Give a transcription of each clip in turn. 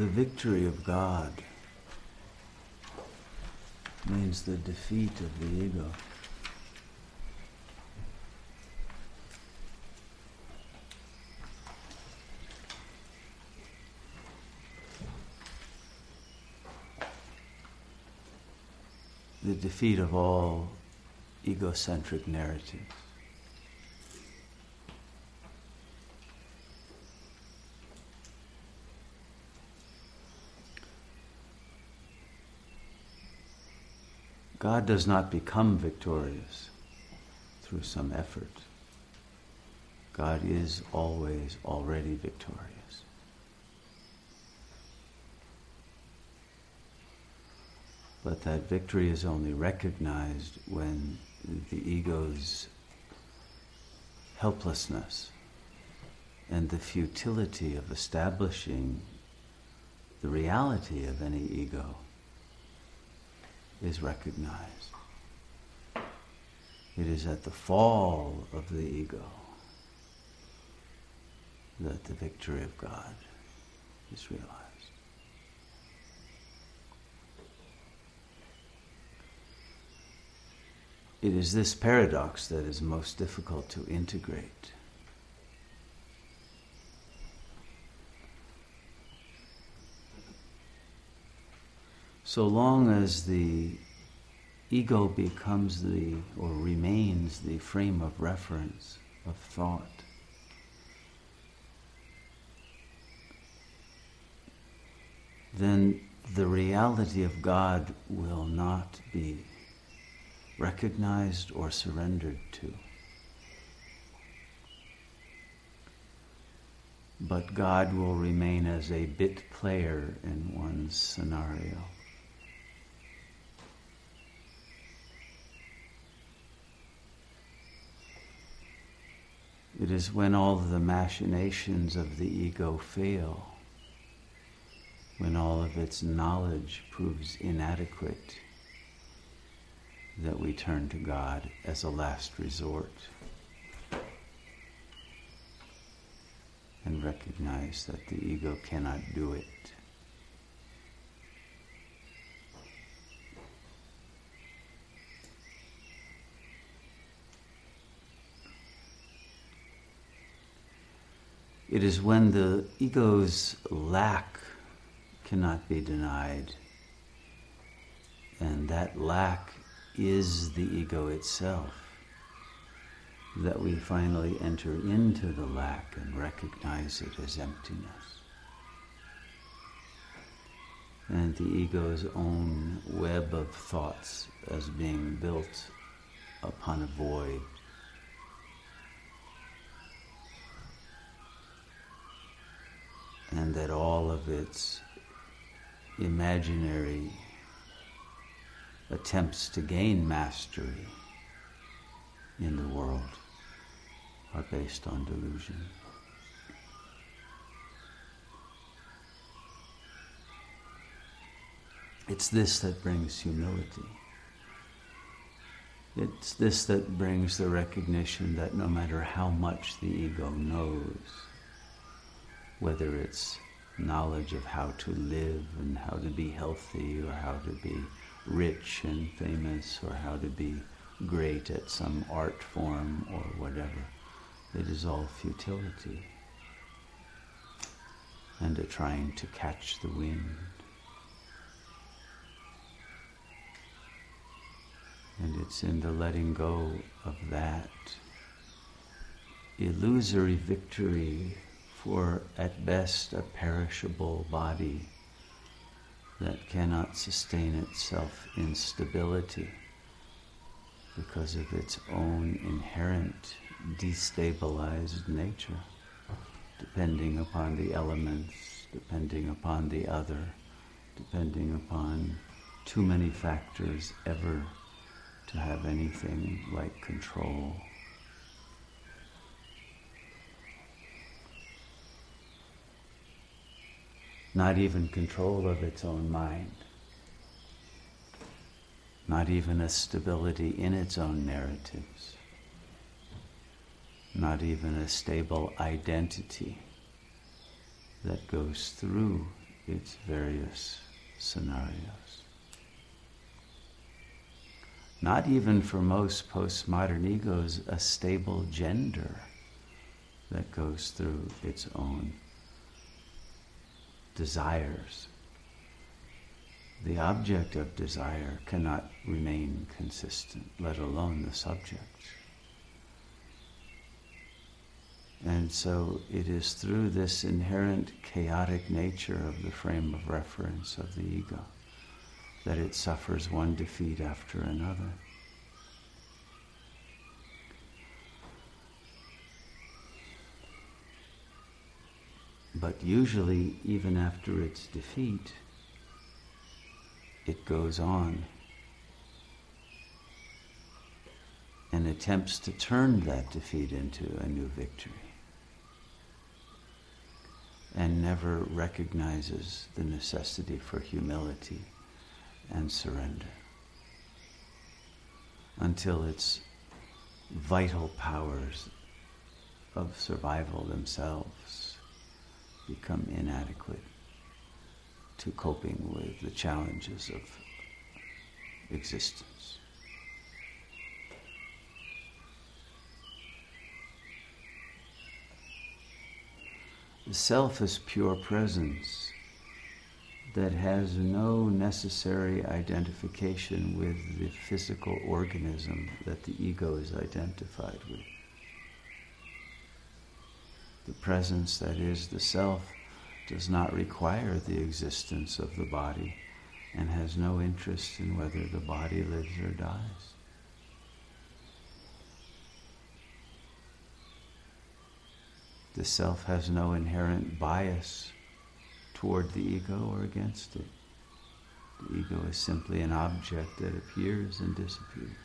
The victory of God means the defeat of the ego. The defeat of all egocentric narratives. God does not become victorious through some effort. God is always already victorious. But that victory is only recognized when the ego's helplessness and the futility of establishing the reality of any ego is recognized. It is at the fall of the ego that the victory of God is realized. It is this paradox that is most difficult to integrate. So long as the ego becomes the, or remains the frame of reference of thought, then the reality of God will not be recognized or surrendered to. But God will remain as a bit player in one's scenario. It is when all the machinations of the ego fail, when all of its knowledge proves inadequate, that we turn to God as a last resort and recognize that the ego cannot do it. It is when the ego's lack cannot be denied, and that lack is the ego itself, that we finally enter into the lack and recognize it as emptiness. And the ego's own web of thoughts as being built upon a void and that all of its imaginary attempts to gain mastery in the world are based on delusion. It's this that brings humility. It's this that brings the recognition that no matter how much the ego knows, whether it's knowledge of how to live and how to be healthy or how to be rich and famous or how to be great at some art form or whatever. It is all futility and a trying to catch the wind. And it's in the letting go of that illusory victory for at best a perishable body that cannot sustain itself in stability because of its own inherent destabilized nature, depending upon the elements, depending upon the other, depending upon too many factors ever to have anything like control. Not even control of its own mind, not even a stability in its own narratives, not even a stable identity that goes through its various scenarios. Not even for most postmodern egos a stable gender that goes through its own desires. The object of desire cannot remain consistent, let alone the subject. And so it is through this inherent chaotic nature of the frame of reference of the ego that it suffers one defeat after another. But usually, even after its defeat, it goes on and attempts to turn that defeat into a new victory and never recognizes the necessity for humility and surrender until its vital powers of survival themselves become inadequate to coping with the challenges of existence. The self is pure presence that has no necessary identification with the physical organism that the ego is identified with. The presence that is the self does not require the existence of the body and has no interest in whether the body lives or dies. The self has no inherent bias toward the ego or against it. The ego is simply an object that appears and disappears.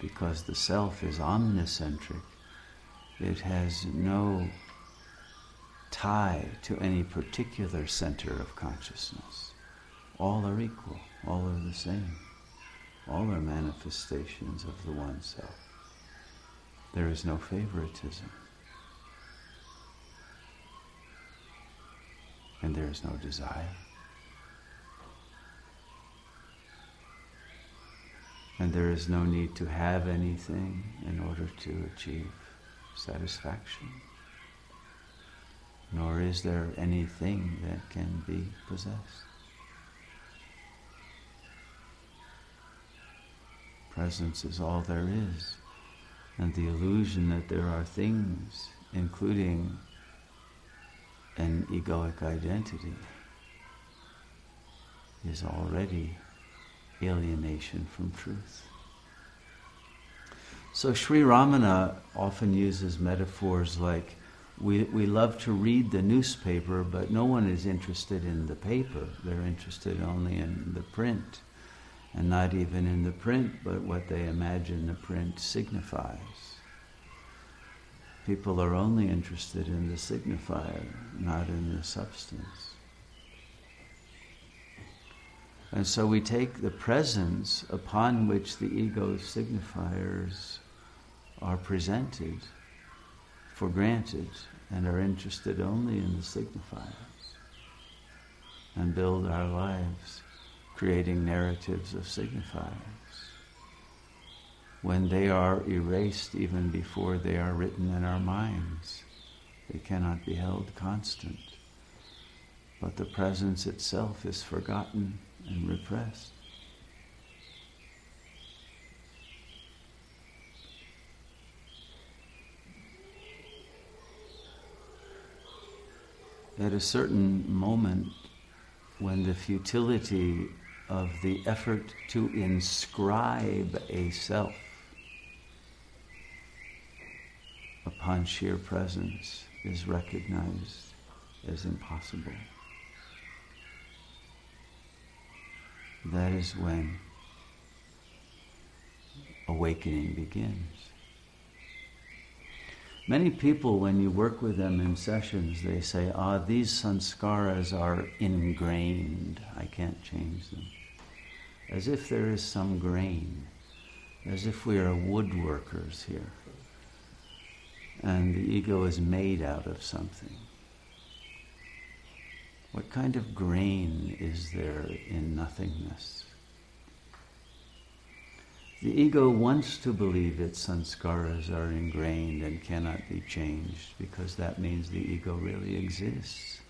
Because the self is omnicentric, it has no tie to any particular center of consciousness. All are equal, all are the same. All are manifestations of the one self. There is no favoritism. And there is no desire. And there is no need to have anything in order to achieve satisfaction. Nor is there anything that can be possessed. Presence is all there is. And the illusion that there are things, including an egoic identity, is already alienation from truth. So Sri Ramana often uses metaphors like we, we love to read the newspaper, but no one is interested in the paper. They're interested only in the print. And not even in the print, but what they imagine the print signifies. People are only interested in the signifier, not in the substance. And so we take the presence upon which the ego signifiers are presented for granted and are interested only in the signifiers and build our lives creating narratives of signifiers. When they are erased even before they are written in our minds, they cannot be held constant. But the presence itself is forgotten and repressed. At a certain moment, when the futility of the effort to inscribe a self upon sheer presence is recognized as impossible. That is when awakening begins. Many people, when you work with them in sessions, they say, ah, these sanskaras are ingrained. I can't change them. As if there is some grain, as if we are woodworkers here. and the ego is made out of something. What kind of grain is there in nothingness? The ego wants to believe its sanskaras are ingrained and cannot be changed because that means the ego really exists.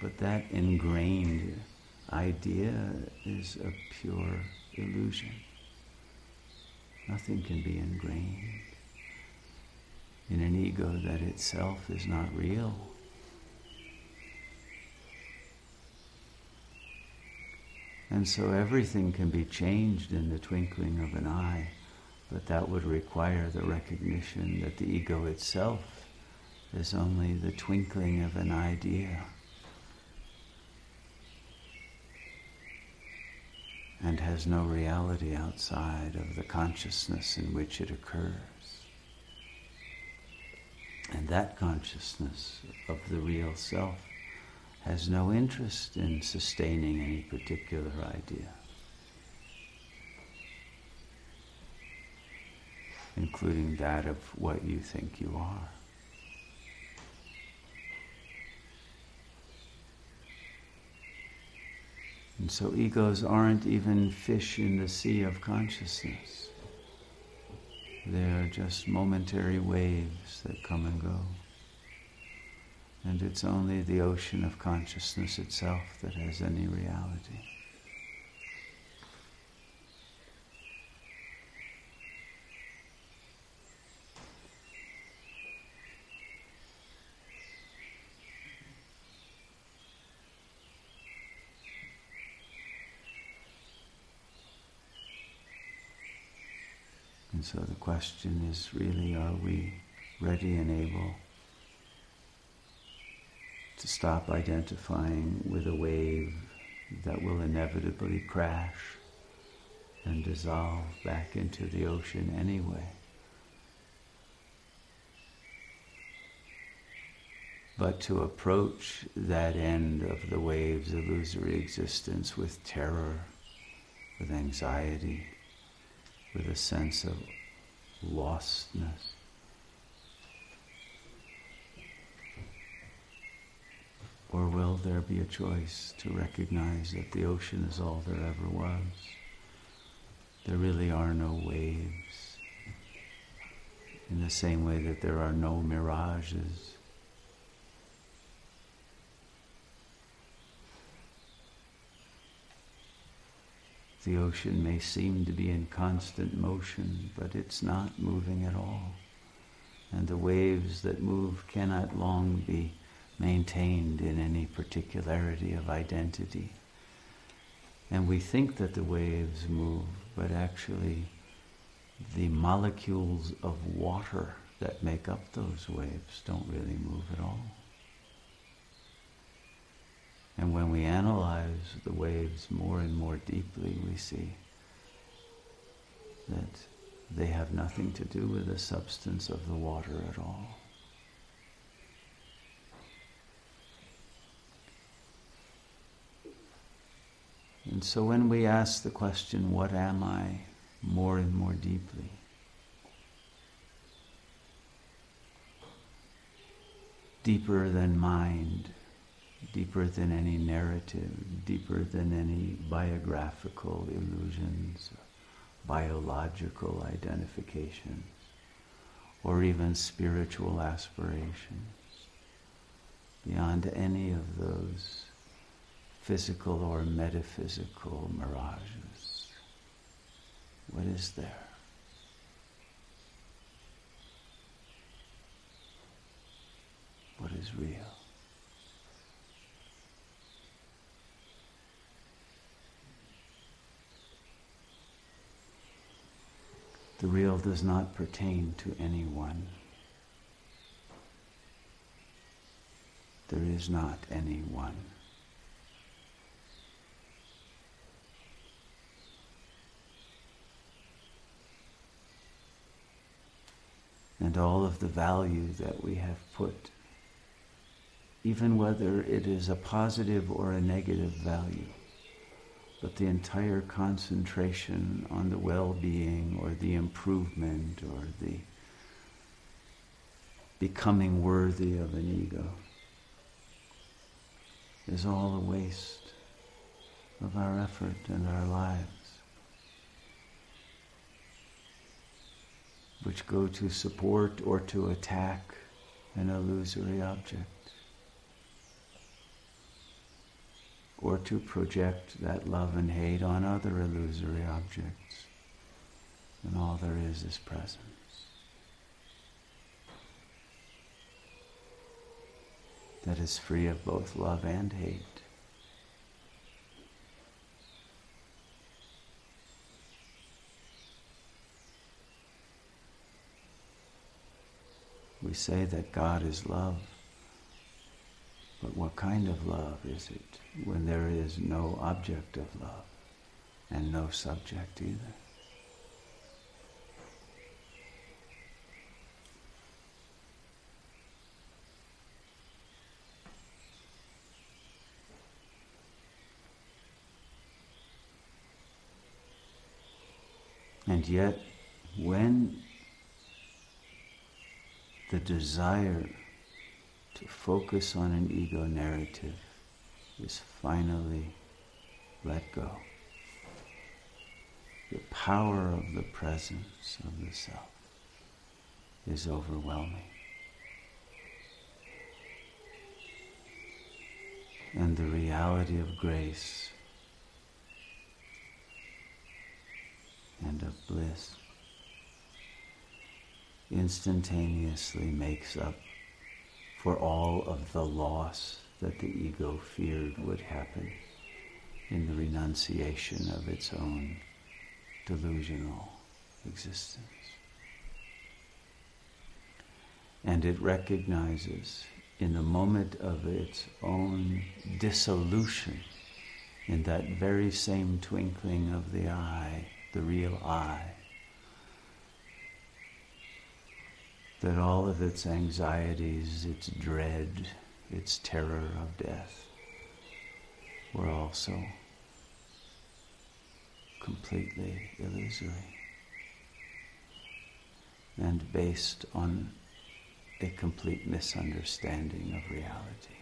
But that ingrained idea is a pure illusion. Nothing can be ingrained in an ego that itself is not real. And so everything can be changed in the twinkling of an eye, but that would require the recognition that the ego itself is only the twinkling of an idea. And has no reality outside of the consciousness in which it occurs. And that consciousness of the real self has no interest in sustaining any particular idea, including that of what you think you are. And so egos aren't even fish in the sea of consciousness. They're just momentary waves that come and go. And it's only the ocean of consciousness itself that has any reality. And so the question is really are we ready and able? To stop identifying with a wave that will inevitably crash and dissolve back into the ocean anyway. But to approach that end of the wave's illusory existence with terror, with anxiety, with a sense of lostness, Or will there be a choice to recognize that the ocean is all there ever was? There really are no waves. In the same way that there are no mirages. The ocean may seem to be in constant motion, but it's not moving at all. And the waves that move cannot long be maintained in any particularity of identity. And we think that the waves move, but actually, the molecules of water that make up those waves don't really move at all. And when we analyze the waves more and more deeply, we see that they have nothing to do with the substance of the water at all. And so when we ask the question, What am I? more and more deeply, deeper than mind, deeper than any narrative, deeper than any biographical illusions, biological identifications, or even spiritual aspirations, beyond any of those physical or metaphysical mirages. What is there? What is real? The real does not pertain to anyone. There is not any all of the value that we have put, even whether it is a positive or a negative value, but the entire concentration on the well being or the improvement or the becoming worthy of an ego is all a waste of our effort and our lives, which go to support or to attack an illusory object, or to project that love and hate on other illusory objects. And all there is is presence. That is free of both love and hate. We say that God is love, but what kind of love is it when there is no object of love and no subject either? And yet, when the desire to focus on an ego narrative is finally let go. The power of the presence of the self is overwhelming. And the reality of grace and of bliss instantaneously makes up for all of the loss that the ego feared would happen in the renunciation of its own delusional existence. And it recognizes in the moment of its own dissolution, in that very same twinkling of the eye, the real I, that all of its anxieties, its dread, its terror of death were also completely illusory and based on a complete misunderstanding of reality.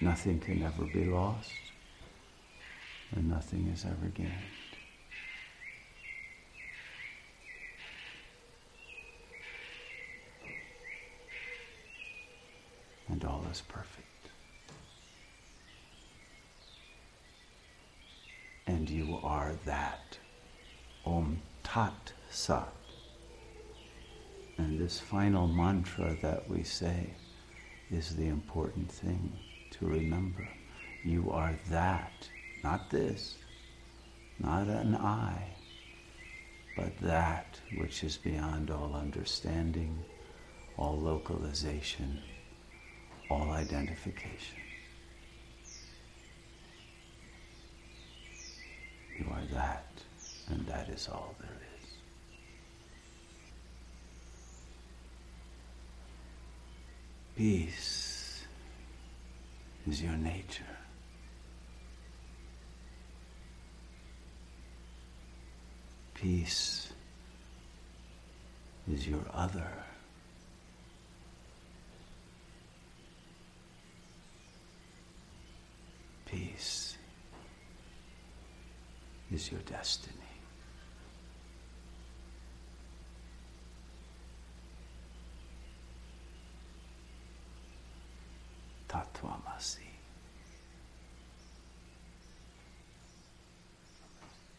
Nothing can ever be lost, and nothing is ever gained. Perfect. And you are that. Om Tat Sat. And this final mantra that we say is the important thing to remember. You are that, not this, not an I, but that which is beyond all understanding, all localization, all identification. You are that, and that is all there is. Peace is your nature. Peace is your other. peace is your destiny.